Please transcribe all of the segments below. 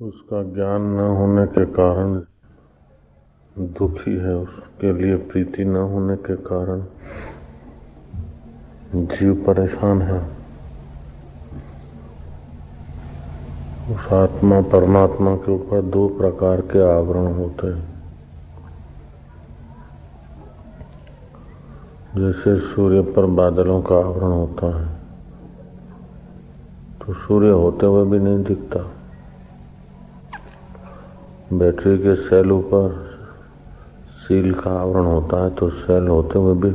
उसका ज्ञान न होने के कारण, दुखी है उसके लिए, प्रीति न होने के कारण, जीव परेशान है। उस आत्मा परमात्मा के ऊपर दो प्रकार के आवरण होते हैं। जैसे सूर्य पर बादलों का आवरण होता है तो सूर्य होते हुए भी नहीं दिखता। बैटरी के सेल ऊपर सील का आवरण होता है तो सेल होते हुए भी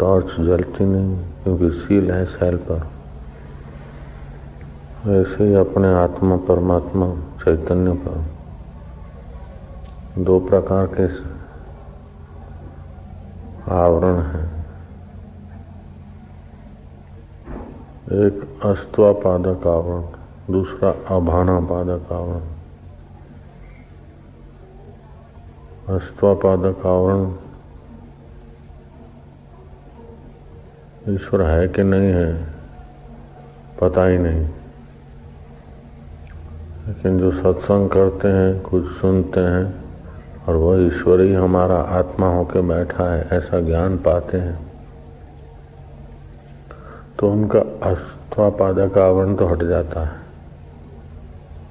टॉर्च जलती नहीं, क्योंकि सील है सेल पर। ऐसे ही अपने आत्मा, परमात्मा, चैतन्य पर। दो प्रकार के आवरण हैं। एक अस्त्वापादक आवरण, दूसरा अभाना पादक आवरण। हस्तवापादक आवरण ईश्वर है कि नहीं है, पता ही नहीं। लेकिन जो सत्संग करते हैं, कुछ सुनते हैं, और वह ईश्वर ही हमारा आत्मा होकर बैठा है, ऐसा ज्ञान पाते हैं। तो उनका अस्थवापादक आवरण तो हट जाता है।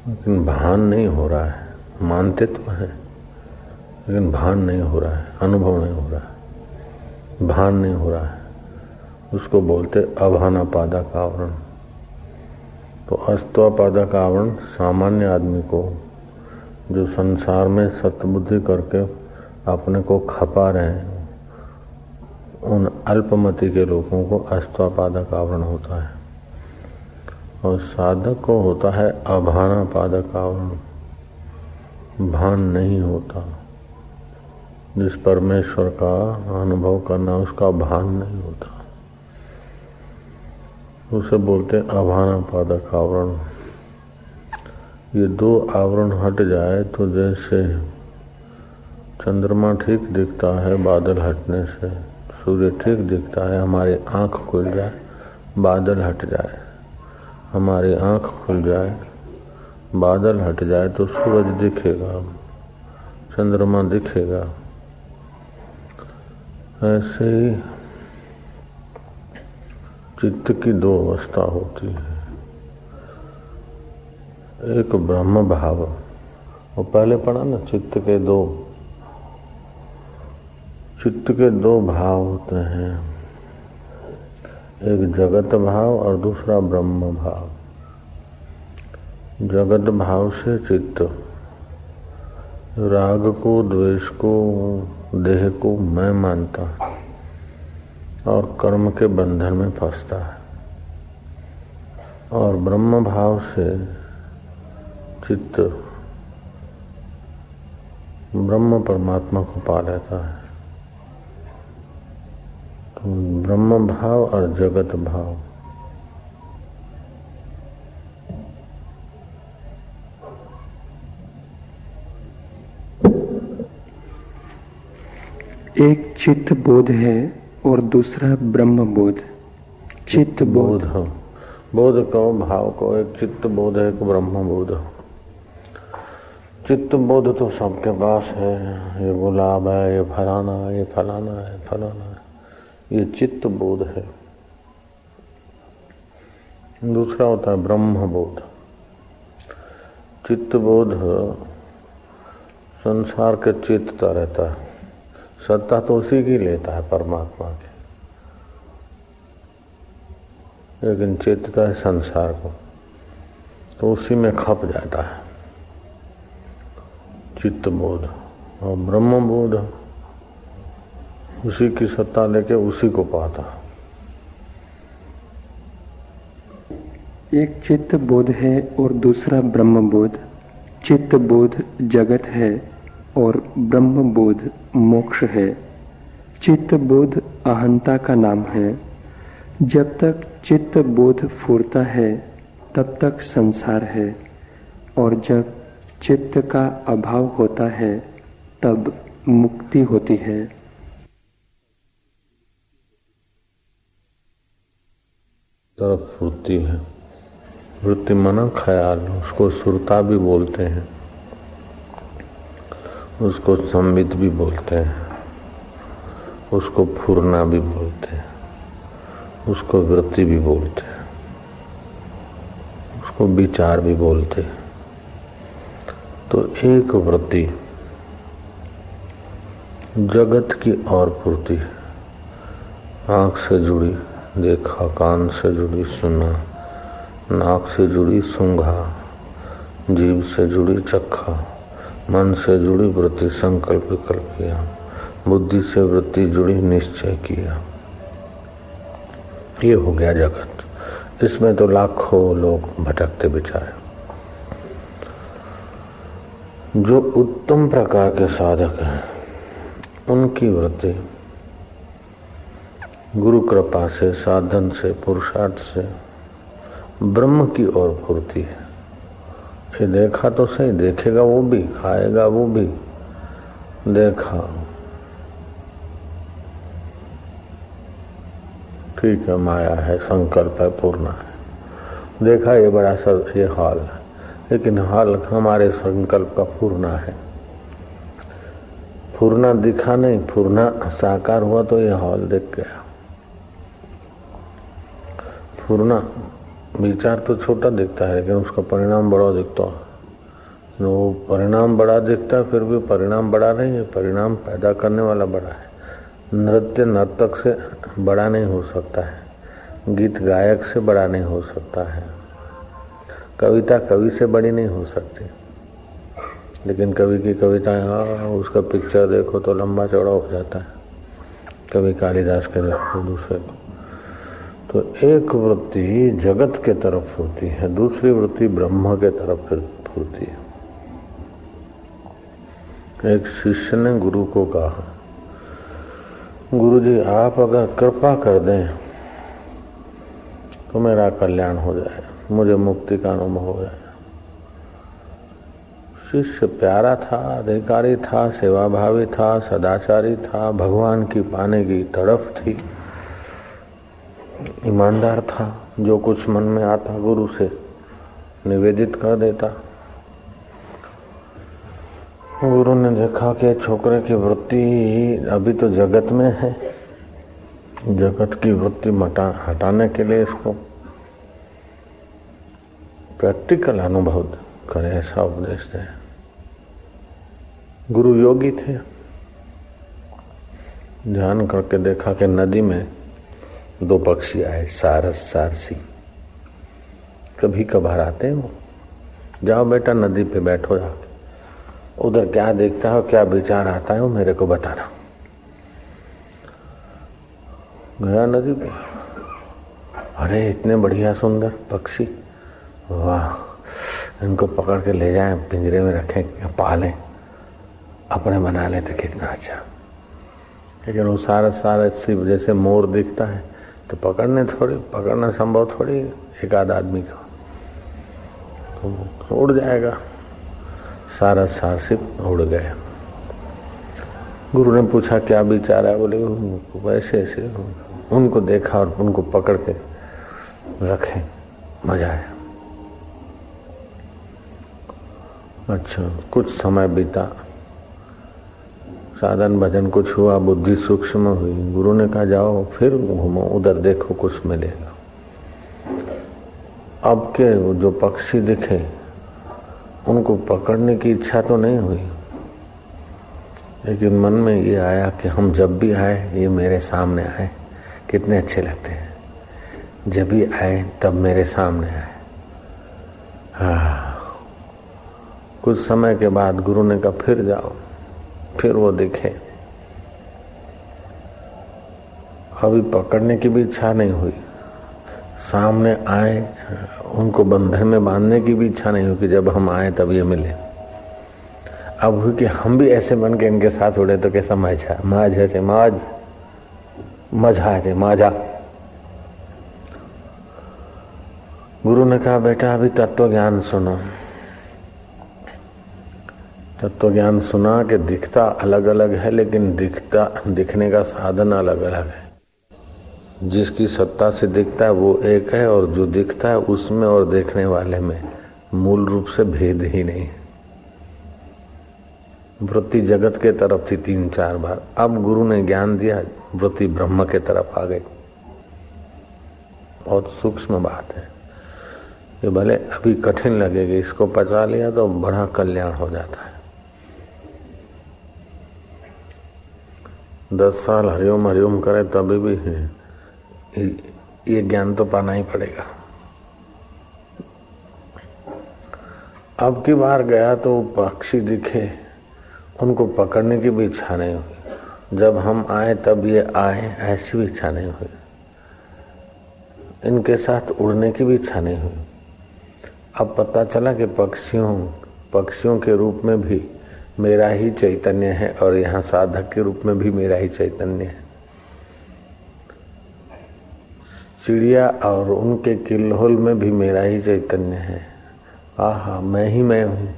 लेकिन भान नहीं हो रहा है, मानतित्व है। लेकिन भान नहीं हो रहा है, अनुभव नहीं हो रहा है, भान नहीं हो रहा है। उसको बोलते अभानापादक आवरण तो अस्त्वापादक आवरण सामान्य आदमी को, जो संसार में सतबुद्धि करके अपने को खपा रहे हैं, उन अल्पमति के लोगों को अस्त्वापादक आवरण होता है। और साधक को होता है अभानापादक आवरण भान नहीं होता। जिस परमेश्वर का अनुभव करना उसका भान नहीं होता। उसे बोलते अभाना पादक आवरण। ये दो आवरण हट जाए तो जैसे चंद्रमा ठीक दिखता है बादल हटने से, सूर्य ठीक दिखता है, हमारी आँख खुल जाए, बादल हट जाए। हमारी आँख खुल जाए, बादल हट जाए तो सूरज दिखेगा, चंद्रमा दिखेगा। ऐसे ही चित्त की दो अवस्था होती है। एक ब्रह्म भाव वो पहले पढ़ा ना, चित्त के दो। चित्त के दो भाव होते हैं। एक जगत भाव और दूसरा ब्रह्म भाव। जगत भाव से चित्त। राग को, द्वेष को, देह को मैं मानता और कर्म के बंधन में फंसता है। और ब्रह्म भाव से चित्त ब्रह्म परमात्मा को पा लेता है। तो ब्रह्म भाव और जगत भाव एक चित्त बोध है और दूसरा ब्रह्म बोध। चित्त बोध। हो बोध को भाव को एक चित्त बोध है, एक ब्रह्म बोध। चित्त बोध तो सबके पास है। ये गुलाब है, ये फलाना है ये फलाना है फलाना है। ये चित्त बोध है। दूसरा होता है ब्रह्म बोध। चित्त बोध संसार के चित्तता रहता है। सत्ता तो उसी की लेता है परमात्मा की। लेकिन चेतता है संसार को तो उसी में खप जाता है। चित्त बोध और ब्रह्म बोध उसी की सत्ता लेके उसी को पाता एक चित्त बोध है और दूसरा ब्रह्म बोध चित्त बोध जगत है। और ब्रह्म बोध मोक्ष है। चित्त बोध अहंता का नाम है। जब तक चित्त बोध फूरता है, तब तक संसार है। और जब चित्त का अभाव होता है, तब मुक्ति होती है। तरफ़ फूरती है। वृत्ति मना ख्याल, उसको सुरता भी बोलते हैं। उसको संबित भी बोलते हैं, उसको फुरना भी बोलते हैं, उसको वृत्ति भी बोलते हैं, उसको विचार भी बोलते हैं। तो एक वृत्ति जगत की और पूर्ति आँख से जुड़ी, देखा, कान से जुड़ी, सुना, नाक से जुड़ी, सूंघा जीव से जुड़ी, चखा मन से जुड़ी वृत्ति संकल्प विकल्प किया, बुद्धि से वृत्ति जुड़ी निश्चय किया। ये हो गया जगत। इसमें तो लाखों लोग भटकते बिचारे। जो उत्तम प्रकार के साधक हैं, उनकी वृत्ति गुरु कृपा से, साधन से, पुरुषार्थ से, ब्रह्म की ओर फूर्ति है। ये देखा तो सही, देखेगा वो भी, खाएगा वो भी। देखा। ठीक है, माया है, संकल्प है, पूर्ण है। देखा ये बड़ा सर, ये हाल है। लेकिन हाल हमारे संकल्प का पूर्णा है। पूर्णा दिखा नहीं, पूर्णा साकार हुआ तो ये हॉल दिख गया पूर्णा विचार तो छोटा दिखता है लेकिन उसका परिणाम बड़ा दिखता है। वो परिणाम बड़ा दिखता है, फिर भी परिणाम बड़ा नहीं है, परिणाम पैदा करने वाला बड़ा है। नृत्य नर्तक से बड़ा नहीं हो सकता है, गीत गायक से बड़ा नहीं हो सकता है, कविता कवि से बड़ी नहीं हो सकती। लेकिन कवि की कविताएँ हाँ उसका पिक्चर देखो तो लंबा चौड़ा हो जाता है। कवि कालिदास के दूसरे को तो एक वृत्ति जगत के तरफ़ होती है, दूसरी वृत्ति ब्रह्म के तरफ़ होती है। एक शिष्य ने गुरु को कहा गुरु जी आप अगर कृपा कर दें तो मेरा कल्याण हो जाए, मुझे मुक्ति का अनुभव हो जाए। शिष्य प्यारा था, अधिकारी था, सेवाभावी था, सदाचारी था, भगवान की पाने की तड़फ थी। ईमानदार था, जो कुछ मन में आता गुरु से निवेदित कर देता। गुरु ने देखा कि छोकरे की वृत्ति अभी तो जगत में है। जगत की वृत्ति मटा, हटाने के लिए इसको प्रैक्टिकल अनुभव करे, ऐसा उपदेश दे। गुरु योगी थे। ध्यान करके देखा कि नदी में दो पक्षी आए, सारस, सारसी। कभी कभार आते हैं वो। जाओ बेटा, नदी पे बैठो जाके। उधर क्या देखता है क्या विचार आता है वो मेरे को बताना। गया नदी पे। अरे, इतने बढ़िया सुंदर पक्षी। वाह, इनको पकड़ के ले जाएँ, पिंजरे में रखें, पालें। अपने बना लें तो कितना अच्छा। लेकिन वो सारा सारा सिर्फ़ जैसे मोर दिखता है। तो पकड़ने थोड़ी, पकड़ना संभव थोड़ी एक आध आदमी को। तो उड़ जाएगा। सारा सासिप उड़ गए। गुरु ने पूछा, क्या विचार है? बोले वैसे ऐसे, उनको देखा और उनको पकड़ के रखे। मज़ा आया। अच्छा कुछ समय बीता। साधन भजन कुछ हुआ, बुद्धि सूक्ष्म हुई। गुरु ने कहा, जाओ फिर घूमो, उधर देखो कुछ मिलेगा। अब के जो पक्षी दिखे, उनको पकड़ने की इच्छा तो नहीं हुई। लेकिन मन में ये आया कि हम जब भी आए, ये मेरे सामने आए। कितने अच्छे लगते हैं। जब भी आए, तब मेरे सामने आए। हाँ कुछ समय के बाद गुरु ने कहा, फिर जाओ। फिर वो देखे। अभी पकड़ने की भी इच्छा नहीं हुई। सामने आए, उनको बंधन में बांधने की भी इच्छा नहीं हुई कि जब हम आए तब ये मिले। अब हुई कि हम भी ऐसे बन के इनके साथ उड़े तो कैसा मज़ा माज है माज। मज़ा है माजा। गुरु ने कहा, बेटा, अभी तत्व ज्ञान सुनो। तत्व ज्ञान सुना कि दिखता अलग अलग है, लेकिन दिखता, दिखने का साधन अलग अलग है। जिसकी सत्ता से दिखता है, वो एक है, और जो दिखता है, उसमें और देखने वाले में मूल रूप से भेद ही नहीं है। वृत्ति जगत के तरफ़ थी तीन चार बार। अब गुरु ने ज्ञान दिया, वृत्ति ब्रह्म के तरफ़ आ गई। बहुत सूक्ष्म बात है। ये भले अभी कठिन लगेगी, इसको पचा लिया तो बड़ा कल्याण हो जाता है। दस साल हरिओम हरिओम करे, तभी भी ये ज्ञान तो पाना ही पड़ेगा। अब की बार गया तो पक्षी दिखे, उनको पकड़ने की भी इच्छा नहीं हुई। जब हम आए, तब ये आए, ऐसी भी इच्छा नहीं हुई। इनके साथ उड़ने की भी इच्छा नहीं हुई। अब पता चला कि पक्षियों पक्षियों के रूप में भी मेरा ही चैतन्य है और यहाँ साधक के रूप में भी मेरा ही चैतन्य है। चिड़िया और उनके किल्होल में भी मेरा ही चैतन्य है। आहा, मैं ही मैं हूँ।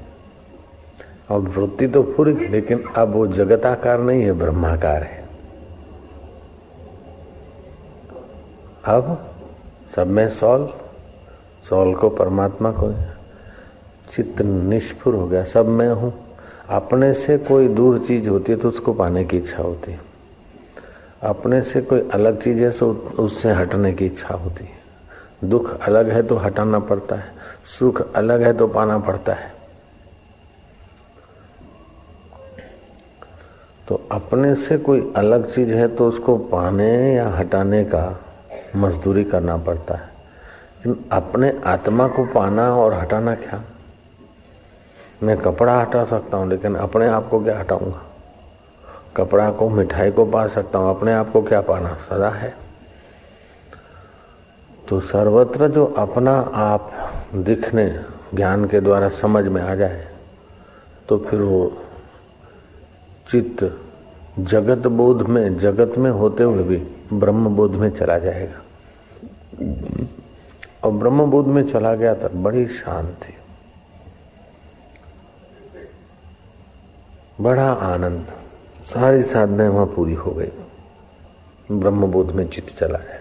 और वृत्ति तो पूरी लेकिन अब वो जगताकार नहीं है, ब्रह्माकार है। अब सब में सॉल सॉल को परमात्मा को चित्त निष्फुर हो गया, सब मैं हूँ। अपने से कोई दूर चीज़ होती है तो उसको पाने की इच्छा होती है। अपने से कोई अलग चीज़ है तो उससे हटने की इच्छा होती है। दुख अलग है तो हटाना पड़ता है, सुख अलग है तो पाना पड़ता है। तो अपने से कोई अलग चीज़ है तो उसको पाने या हटाने का मजदूरी करना पड़ता है। अपने आत्मा को पाना और हटाना क्या? मैं कपड़ा हटा सकता हूँ, लेकिन अपने आप को क्या हटाऊँगा? कपड़ा को, मिठाई को पा सकता हूँ, अपने आप को क्या पाना? सदा है। तो सर्वत्र जो अपना आप दिखने, ज्ञान के द्वारा समझ में आ जाए तो फिर वो चित्त जगत बोध में, जगत में होते हुए भी ब्रह्म बोध में चला जाएगा। और ब्रह्म बोध में चला गया तब बड़ी शांति। बड़ा आनंद। सारी साधनाएँ वहाँ पूरी हो गई। ब्रह्मबोध में चित्त चला है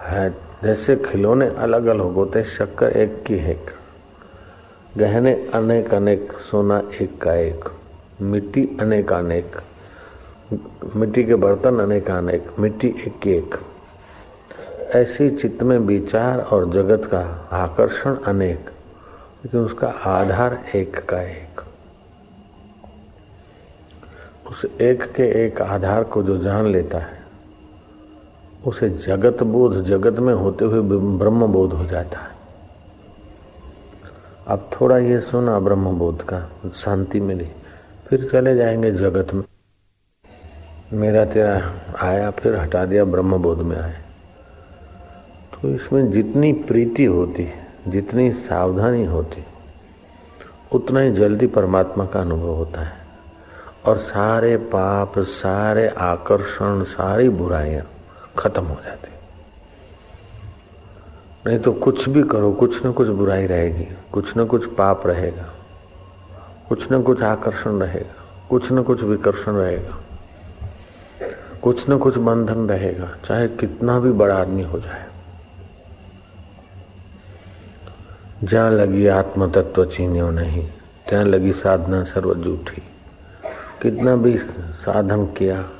है, जैसे खिलौने अलग अलग होते शक्कर एक की एक, गहने अनेक अनेक, सोना एक का एक, मिट्टी अनेक अनेक, मिट्टी के बर्तन अनेक अनेक, मिट्टी एक की एक। ऐसी चित्त में विचार और जगत का आकर्षण अनेक, लेकिन उसका आधार एक का एक। उस एक के एक आधार को जो जान लेता है, उसे जगत बोध जगत में होते हुए ब्रह्म बोध हो जाता है। अब थोड़ा ये सुना ब्रह्म बोध का, शांति मिली, फिर चले जाएँगे जगत में। मेरा तेरा आया, फिर हटा दिया ब्रह्म बोध में आए। तो इसमें जितनी प्रीति होती, जितनी सावधानी होती, उतना ही जल्दी परमात्मा का अनुभव होता है। और सारे पाप, सारे आकर्षण, सारी बुराइयाँ खत्म हो जाती। नहीं तो कुछ भी करो, कुछ न कुछ बुराई रहेगी, कुछ न कुछ पाप रहेगा, कुछ न कुछ आकर्षण रहेगा, कुछ न कुछ विकर्षण रहेगा, कुछ न कुछ बंधन रहेगा, चाहे कितना भी बड़ा आदमी हो जाए। जहाँ लगी आत्म तत्व चीन्यो नहीं ત્યાં लगी साधना सर्व जूठी कितना भी साधन किया,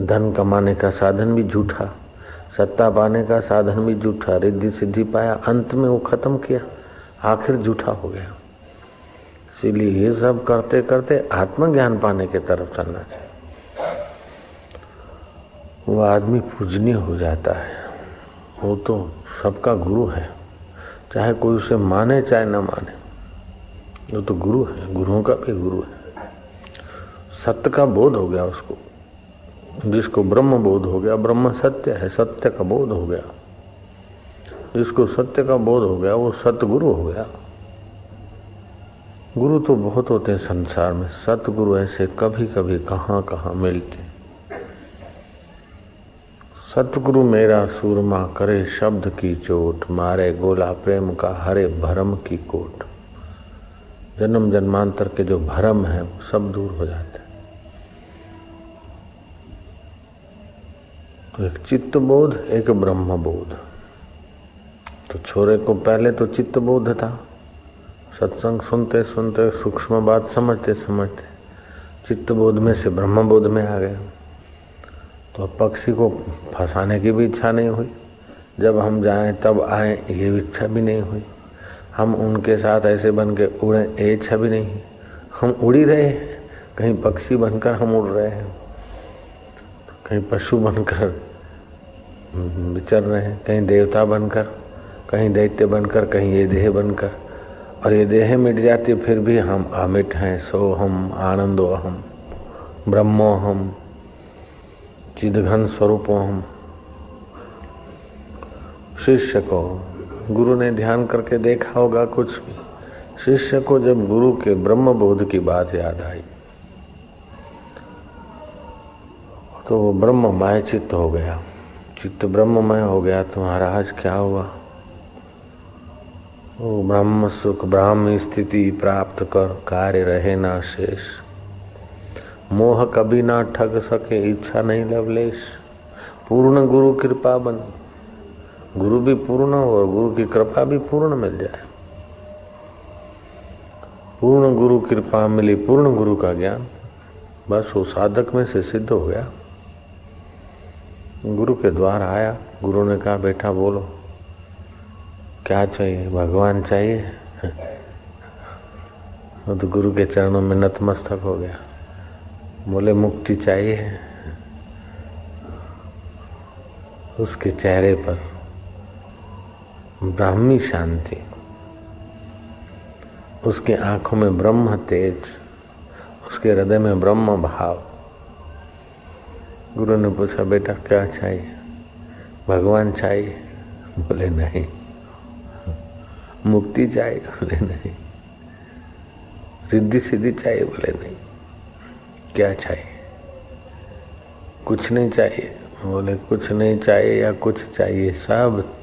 धन कमाने का साधन भी झूठा, सत्ता पाने का साधन भी झूठा, रिद्धि सिद्धि पाया, अंत में वो खत्म किया, आखिर झूठा हो गया। इसीलिए ये सब करते करते आत्मज्ञान पाने के तरफ़ चलना चाहिए। वो आदमी पूजनीय हो जाता है। वो तो सबका गुरु है। चाहे कोई उसे माने चाहे न माने, वो तो गुरु है, गुरुओं का भी गुरु है। सत्य का बोध हो गया उसको। जिसको ब्रह्म बोध हो गया, ब्रह्म सत्य है, सत्य का बोध हो गया। जिसको सत्य का बोध हो गया, वो सतगुरु हो गया। गुरु तो बहुत होते हैं संसार में। सतगुरु ऐसे कभी कभी कहाँ कहाँ मिलते सतगुरु मेरा सूरमा करे शब्द की चोट, मारे गोला प्रेम का हरे भरम की कोट। जन्म जन्मांतर के जो भरम है वो सब दूर हो जाते एक चित्त बोध एक ब्रह्म बोध तो छोरे को पहले तो चित्त बोध था। सत्संग सुनते सुनते, सूक्ष्म बात समझते समझते चित्त बोध में से ब्रह्म बोध में आ गया। तो पक्षी को फंसाने की भी इच्छा नहीं हुई। जब हम जाएँ, तब आए, ये इच्छा भी नहीं हुई। हम उनके साथ ऐसे बन के उड़े, ये इच्छा भी नहीं हम उड़ी रहे हैं। कहीं पक्षी बनकर हम उड़ रहे हैं। कहीं पशु बनकर विचर रहे हैं। कहीं देवता बनकर, कहीं दैत्य बनकर, कहीं ये देह बनकर। और ये देह मिट जाती फिर भी हम अमिट हैं। सो हम आनंदो हम ब्रह्मो हम चिदघन स्वरूपो हम शिष्य को गुरु ने ध्यान करके देखा होगा कुछ भी। शिष्य को जब गुरु के ब्रह्म बोध की बात याद आई तो वो ब्रह्ममय चित्त हो गया। चित्त ब्रह्ममय हो गया तो महाराज क्या हुआ? वो ब्रह्म सुख ब्राह्म स्थिति प्राप्त कर, कार्य रहे ना शेष। मोह कभी ना ठग सके, इच्छा नहीं लवलेश। पूर्ण गुरु कृपा बन। गुरु भी पूर्ण हो और गुरु की कृपा भी पूर्ण मिल जाए। पूर्ण गुरु कृपा मिली, पूर्ण गुरु का ज्ञान। बस वो साधक में से सिद्ध हो गया। गुरु के द्वार आया। गुरु ने कहा, बेटा, बोलो, क्या चाहिए? भगवान चाहिए? तो गुरु के चरणों में नतमस्तक हो गया। बोले, मुक्ति चाहिए। उसके चेहरे पर ब्राह्मी शांति। उसके आँखों में ब्रह्म तेज। उसके हृदय में ब्रह्म भाव। गुरु ने पूछा, बेटा, क्या चाहिए? भगवान चाहिए. बोले, नहीं। मुक्ति चाहिए? बोले, नहीं। रिद्धि सिद्धि चाहिए? बोले, नहीं। क्या चाहिए? कुछ नहीं चाहिए। बोले, कुछ नहीं चाहिए या कुछ चाहिए? सब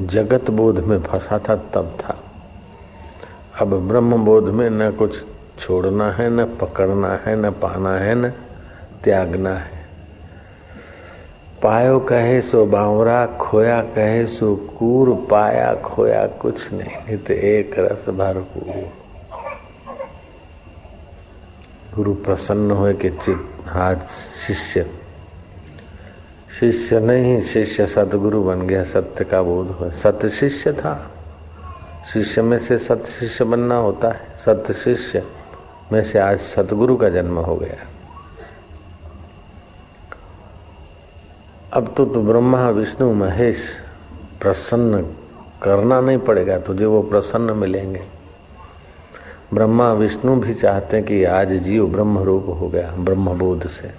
जगत बोध में फंसा था, तब था। अब ब्रह्म बोध में न कुछ छोड़ना है, न पकड़ना है, न पाना है, न त्यागना है। पायो कहे सो बावरा, खोया कहे सो कूर, पाया खोया कुछ नहीं तो एक रस भरपूर गुरु प्रसन्न हो कि आज शिष्य। शिष्य नहीं, शिष्य सतगुरु बन गया, सत्य का बोध हुआ। सत्य शिष्य था। शिष्य में से सत्य शिष्य बनना होता है। सत्य शिष्य में से आज सतगुरु का जन्म हो गया। अब तो, तो ब्रह्मा विष्णु महेश प्रसन्न करना नहीं पड़ेगा तुझे वो प्रसन्न मिलेंगे। ब्रह्मा विष्णु भी चाहते हैं कि आज जीव ब्रह्म रूप हो गया ब्रह्म बोध से।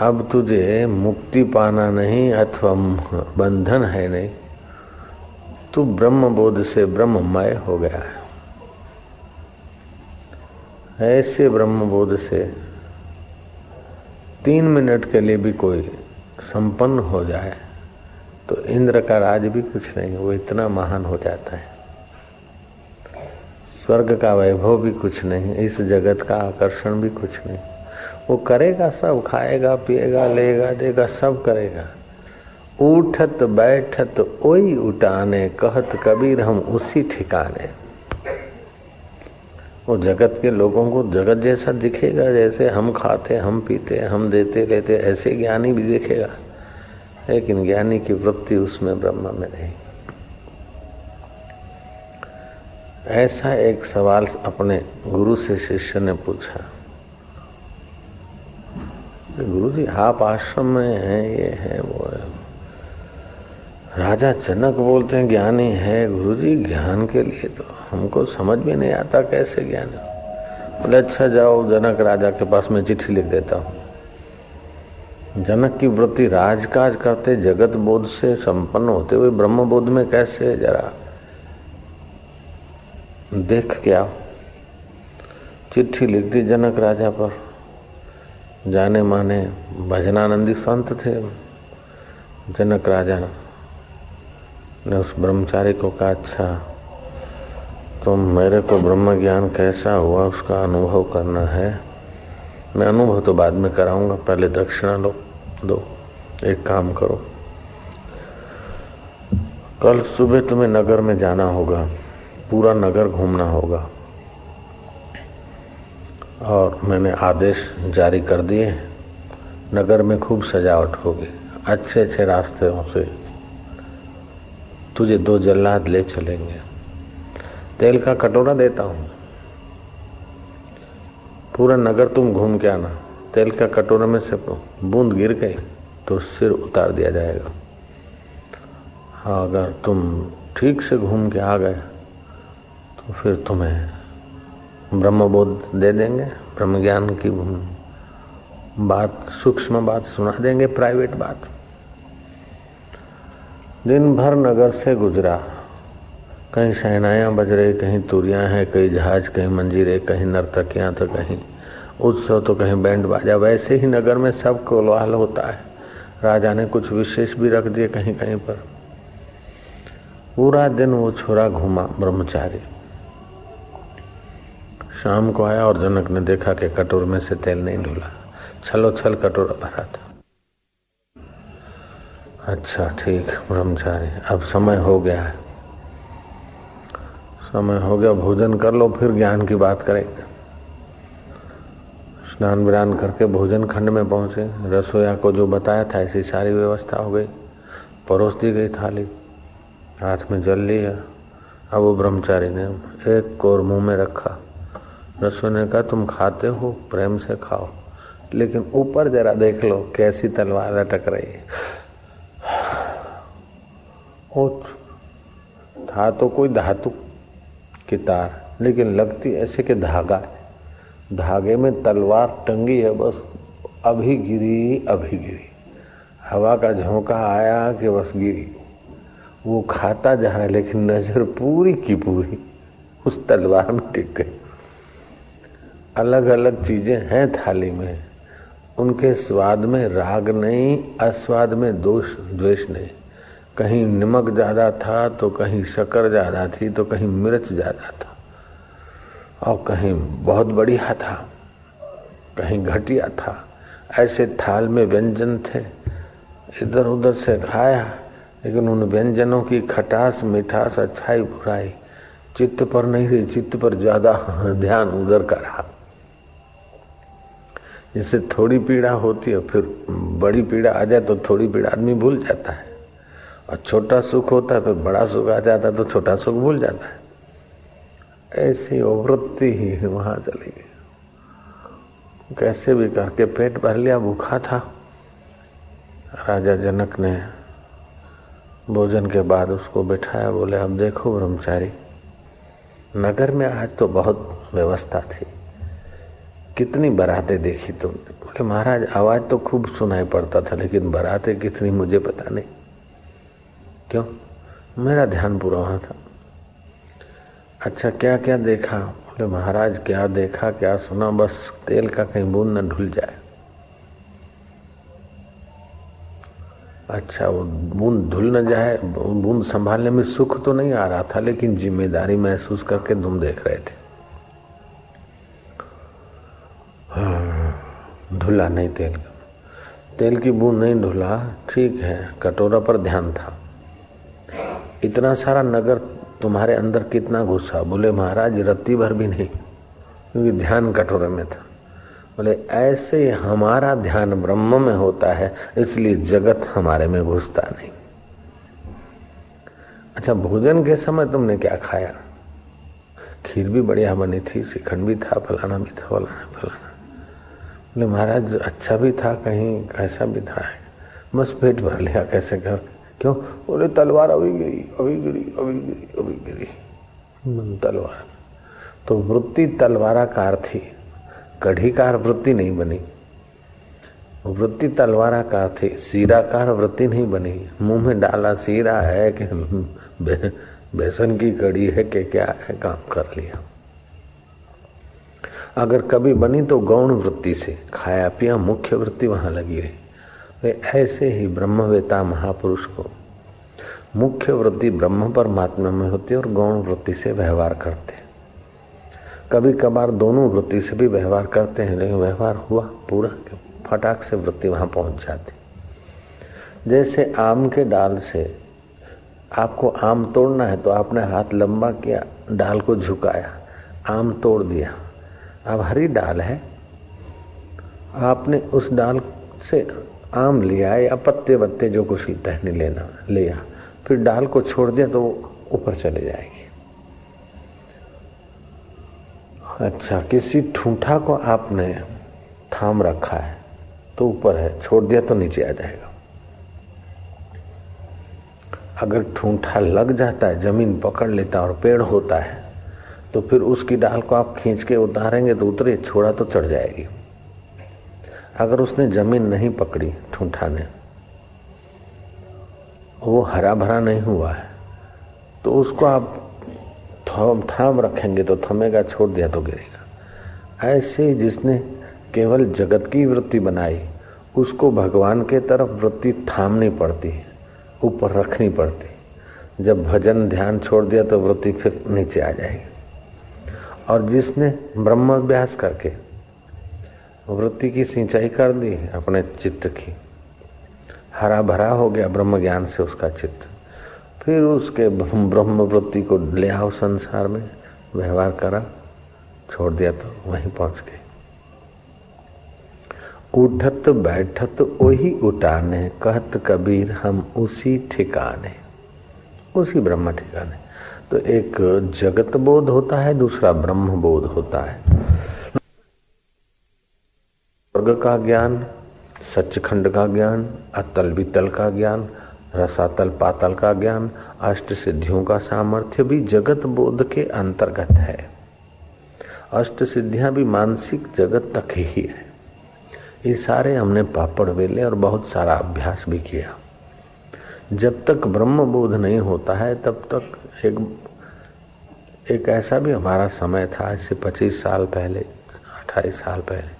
अब तुझे मुक्ति पाना नहीं अथवा बंधन है नहीं तू ब्रह्म बोध से ब्रह्ममय हो गया है। ऐसे ब्रह्म बोध से तीन मिनट के लिए भी कोई संपन्न हो जाए तो इंद्र का राज भी कुछ नहीं, वो इतना महान हो जाता है। स्वर्ग का वैभव भी कुछ नहीं, इस जगत का आकर्षण भी कुछ नहीं। वो करेगा सब, खाएगा, पिएगा, लेगा, देगा, सब करेगा। उठत बैठत ओई उठाने कहत कबीर हम उसी ठिकाने। वो जगत के लोगों को जगत जैसा दिखेगा, जैसे हम खाते, हम पीते, हम देते, लेते, ऐसे ज्ञानी भी दिखेगा। लेकिन ज्ञानी की वृत्ति उसमें ब्रह्म में नहीं। ऐसा एक सवाल अपने गुरु से शिष्य ने पूछा। गुरु जी आप आश्रम में हैं, ये है, वो है राजा जनक बोलते हैं, ज्ञानी है गुरु जी ज्ञान के लिए तो हमको समझ में नहीं आता कैसे ज्ञान बोले अच्छा जाओ, जनक राजा के पास मैं चिट्ठी लिख देता हूँ। जनक की वृत्ति राजकाज करते, जगत बोध से संपन्न होते हुए ब्रह्म बोध में कैसे जरा देख के आओ। चिट्ठी लिख दी जनक राजा पर। जाने माने भजनानंदी संत थे। जनक राजा ने उस ब्रह्मचारी को कहा अच्छा तुम मेरे को ब्रह्म ज्ञान कैसा हुआ उसका अनुभव करना है? मैं अनुभव तो बाद में कराऊँगा, पहले दक्षिणा लो, दो, एक काम करो। कल सुबह तुम्हें नगर में जाना होगा, पूरा नगर घूमना होगा। और मैंने आदेश जारी कर दिए, नगर में खूब सजावट होगी अच्छे अच्छे रास्ते से तुझे दो जल्लाद ले चलेंगे। तेल का कटोरा देता हूँ। पूरा नगर तुम घूम के आना। तेल का कटोरा में से बूंद गिर गई तो सिर उतार दिया जाएगा। हाँ अगर तुम ठीक से घूम के आ गए तो फिर तुम्हें ब्रह्मबोध दे देंगे। ब्रह्म ज्ञान की बात, सूक्ष्म बात सुना देंगे, प्राइवेट बात। दिन भर नगर से गुजरा। कहीं शहनायाँ बज रही, कहीं तुरियाँ हैं कहीं जहाज़, कहीं मंजीरे, कहीं नर्तकियाँ तो कहीं उत्सव तो कहीं बैंड बाजा। वैसे ही नगर में सब कोलाहल होता है। राजा ने कुछ विशेष भी रख दिए कहीं कहीं पर। पूरा दिन वो छोरा घूमा, ब्रह्मचारी। शाम को आया और जनक ने देखा कि कटोर में से तेल नहीं ढूला छलो छल कटोरा भरा था। अच्छा ठीक, ब्रह्मचारी, अब समय हो गया है। समय हो गया, भोजन कर लो, फिर ज्ञान की बात करेंगे। स्नान विरान करके भोजन खंड में पहुँचे। रसोया को जो बताया था, ऐसी सारी व्यवस्था हो गई। परोस दी गई थाली। हाथ में जल लिया। अब वो ब्रह्मचारी ने एक कोर मुँह में रखा। रसोई ने कहा, तुम खाते हो, प्रेम से खाओ। लेकिन ऊपर जरा देख लो, कैसी तलवार अटक रही है। था तो कोई धातु की तार, लेकिन लगती ऐसे कि धागा है। धागे में तलवार टंगी है, बस अभी गिरी अभी गिरी। हवा का झोंका आया कि बस गिरी। वो खाता जा रहा है, लेकिन नज़र पूरी की पूरी उस तलवार में टिक गई। अलग अलग चीज़ें हैं थाली में। उनके स्वाद में राग नहीं, अस्वाद में दोष, द्वेष नहीं। कहीं नमक ज़्यादा था तो कहीं शक्कर ज़्यादा थी तो कहीं मिर्च ज़्यादा था। और कहीं बहुत बढ़िया था, कहीं घटिया था। ऐसे थाल में व्यंजन थे। इधर उधर से खाया, लेकिन उन व्यंजनों की खटास, मिठास, अच्छाई बुराई चित्त पर नहीं रही, चित्त पर ज़्यादा ध्यान उधर का रहा। जिससे थोड़ी पीड़ा होती है, फिर बड़ी पीड़ा आ जाए तो थोड़ी पीड़ा आदमी भूल जाता है। और छोटा सुख होता है, फिर बड़ा सुख आ जाता है तो छोटा सुख भूल जाता है। ऐसी वृत्ति ही, वहाँ चली गई। कैसे भी करके पेट भर लिया, भूखा था। राजा जनक ने भोजन के बाद उसको बिठाया, बोले, अब देखो ब्रह्मचारी, नगर में आज तो बहुत व्यवस्था थी। कितनी बरातें देखी तुमने? बोले, महाराज, आवाज़ तो खूब सुनाई पड़ता था, लेकिन बरातें कितनी मुझे पता नहीं। क्यों? मेरा ध्यान पूरा वहाँ था। अच्छा क्या क्या देखा? बोले महाराज क्या देखा क्या सुना? बस तेल का कहीं बूंद न ढुल जाए। अच्छा वो बूंद धुल न जाए बूंद संभालने में सुख तो नहीं आ रहा था लेकिन ज़िम्मेदारी महसूस करके तुम देख रहे थे। हाँ, धुला नहीं तेल। का तेल की बूंद नहीं धुला ठीक है कटोरा पर ध्यान था। इतना सारा नगर तुम्हारे अंदर कितना घुसा? बोले, महाराज, रत्ती भर भी नहीं, क्योंकि ध्यान कटोरे में था। बोले, ऐसे हमारा ध्यान ब्रह्म में होता है, इसलिए जगत हमारे में घुसता नहीं। अच्छा भोजन के समय तुमने क्या खाया? खीर भी बढ़िया बनी थी श्रीखंड भी था, फलाना भी था, फलाना फलाना। बोले, महाराज अच्छा भी था, कहीं कैसा भी था, बस पेट भर लिया, कैसे कर? क्यों? बोले तलवार अभी गिरी अभी गिरी अभी गिरी अभी गिरी। तलवार। तो वृत्ति तलवाराकार थी। कढ़ीकार वृत्ति नहीं बनी। वृत्ति तलवाराकार थी। सीराकार वृत्ति नहीं बनी। मुँह में डाला सीरा है कि बेसन की कड़ी है कि क्या है? काम कर लिया। अगर कभी बनी तो गौण वृत्ति से। खाया पिया मुख्य वृत्ति वहाँ लगी रही। वे ऐसे ही ब्रह्मवेता महापुरुष को मुख्य वृत्ति ब्रह्म परमात्मा में होती है और गौण वृत्ति से व्यवहार करते हैं। कभी कभार दोनों वृत्ति से भी व्यवहार करते हैं, लेकिन व्यवहार हुआ पूरा फटाक से वृत्ति वहाँ पहुँच जाती। जैसे आम के डाल से आपको आम तोड़ना है तो आपने हाथ लंबा किया, डाल को झुकाया, आम तोड़ दिया। अब हरी डाल है, आपने उस डाल से आम लिया या पत्ते वत्ते जो कुछ टहनी लेना लिया फिर डाल को छोड़ दिया तो ऊपर चले जाएगी। अच्छा किसी ठूठा को आपने थाम रखा है तो ऊपर है, छोड़ दिया तो नीचे आ जाएगा। अगर ठूठा लग जाता है, ज़मीन पकड़ लेता और पेड़ होता है तो फिर उसकी डाल को आप खींच के उतारेंगे तो उतरे, छोड़ा तो चढ़ जाएगी। अगर उसने ज़मीन नहीं पकड़ी ठूठा ने, वो हरा भरा नहीं हुआ है तो उसको आप थाम थाम रखेंगे तो थमेगा, छोड़ दिया तो गिरेगा। ऐसे जिसने केवल जगत की वृत्ति बनाई, उसको भगवान के तरफ़ वृत्ति थामनी पड़ती है, ऊपर रखनी पड़ती जब भजन ध्यान छोड़ दिया तो वृत्ति फिर नीचे आ जाएगी। और जिसने ब्रह्म अभ्यास करके वृत्ति की सिंचाई कर दी, अपने चित्त की। हरा भरा हो गया ब्रह्म ज्ञान से उसका चित्त। फिर उसके ब्रह्म वृत्ति को ले आओ संसार में, व्यवहार करा, छोड़ दिया तो वहीं पहुँच गए। उठत बैठत वही उठाने, कहत कबीर, हम उसी ठिकाने। उसी ब्रह्म ठिकाने। तो एक जगत बोध होता है, दूसरा ब्रह्म बोध होता है। स्वर्ग का ज्ञान, सचखंड का ज्ञान, अतल वितल का ज्ञान, रसातल पातल का ज्ञान, अष्ट सिद्धियों का सामर्थ्य भी जगत बोध के अंतर्गत है। अष्ट सिद्धियाँ भी मानसिक जगत तक ही है। ये सारे हमने पापड़ वेले और बहुत सारा अभ्यास भी किया। जब तक ब्रह्म बोध नहीं होता है, तब तक एक एक ऐसा भी हमारा समय था इससे पच्चीस साल पहले, अट्ठाईस साल पहले।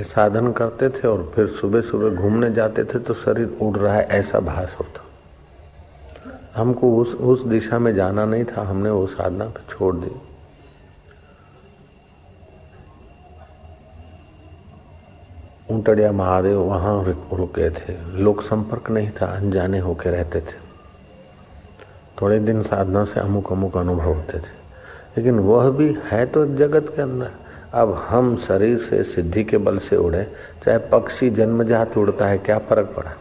कि साधन करते थे और फिर सुबह सुबह घूमने जाते थे तो शरीर उड़ रहा है, ऐसा भास होता। हमको उस उस दिशा में जाना नहीं था, हमने वो साधना पे छोड़ दी। ऊंटड़िया महादेव वहाँ रुके थे। लोक संपर्क नहीं था, अनजाने होके रहते थे। थोड़े दिन साधना से अमुक अमुक अनुभव होते थे। लेकिन वह भी है तो जगत के अंदर। अब हम शरीर से सिद्धि के बल से उड़े, चाहे पक्षी जन्मजात उड़ता है, क्या फ़र्क पड़ा?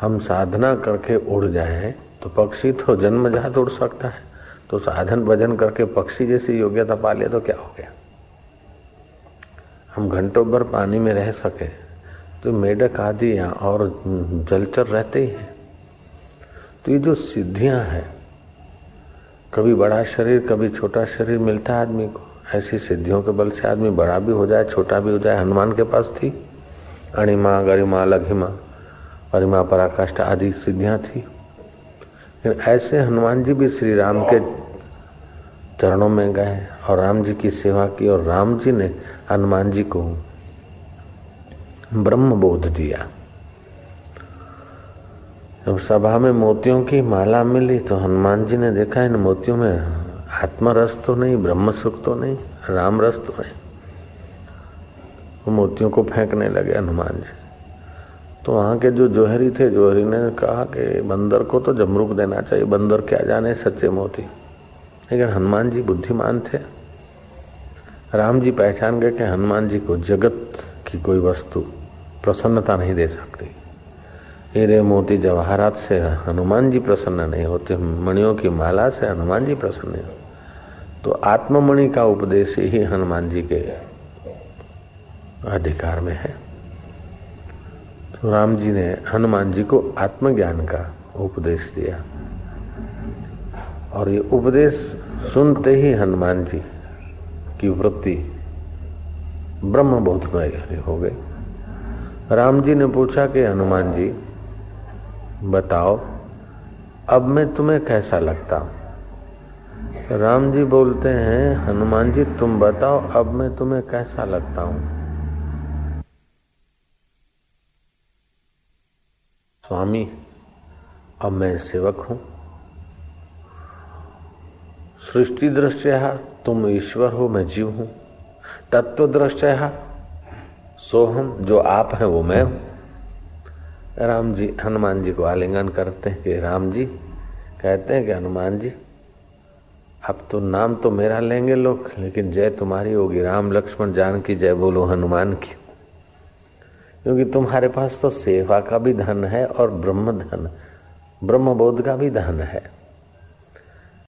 हम साधना करके उड़ जाए तो पक्षी तो जन्मजात उड़ सकता है। तो साधन भजन करके पक्षी जैसी योग्यता पा ले तो क्या हो गया? हम घंटों भर पानी में रह सके तो मेढक आदि और जलचर रहते ही हैं। तो ये जो सिद्धियाँ हैं, कभी बड़ा शरीर, कभी छोटा शरीर मिलता है आदमी को। ऐसी सिद्धियों के बल से आदमी बड़ा भी हो जाए, छोटा भी हो जाए, हनुमान के पास थी। अणिमा, गरिमा, लघिमा परिमा पराकाष्ठ आदि सिद्धियाँ थी। ऐसे हनुमान जी भी श्री राम के चरणों में गए और राम जी की सेवा की और राम जी ने हनुमान जी को ब्रह्म बोध दिया। जब सभा में मोतियों की माला मिली तो हनुमान जी ने देखा इन मोतियों में आत्म रस तो नहीं ब्रह्म सुख तो नहीं राम रस तो नहीं। वो मोतियों को फेंकने लगे हनुमान जी। तो वहाँ के जो जोहरी थे, जोहरी ने कहा कि बंदर को तो जमरूक देना चाहिए, बंदर क्या जाने सच्चे मोती। लेकिन हनुमान जी बुद्धिमान थे। राम जी पहचान गए कि हनुमान जी को जगत की कोई वस्तु प्रसन्नता नहीं दे सकती। हीरे मोती जवाहरात से हनुमान जी प्रसन्न नहीं होते, मणियों की माला से हनुमान जी प्रसन्न नहीं होते। तो आत्ममणि का उपदेश ही हनुमान जी के अधिकार में है। तो राम जी ने हनुमान जी को आत्मज्ञान का उपदेश दिया। और ये उपदेश सुनते ही हनुमान जी की वृत्ति ब्रह्म बोधमय हो गई। राम जी ने पूछा कि हनुमान जी, बताओ, अब मैं तुम्हें कैसा लगता हूँ? राम जी बोलते हैं, हनुमान जी, तुम बताओ, अब मैं तुम्हें कैसा लगता हूँ? स्वामी, अब मैं सेवक हूँ। सृष्टि दृष्टया तुम ईश्वर हो, मैं जीव हूँ। तत्व दृष्टया सोहम जो आप है, वो मैं हूँ। राम जी, हनुमान जी को आलिंगन करते हैं कि राम जी, कहते हैं कि हनुमान जी अब तो नाम तो मेरा लेंगे लोग, लेकिन जय तुम्हारी होगी। राम लक्ष्मण जान की जय बोलो हनुमान की। क्योंकि तुम्हारे पास तो सेवा का भी धन है और ब्रह्म धन ब्रह्म बोध का भी धन है।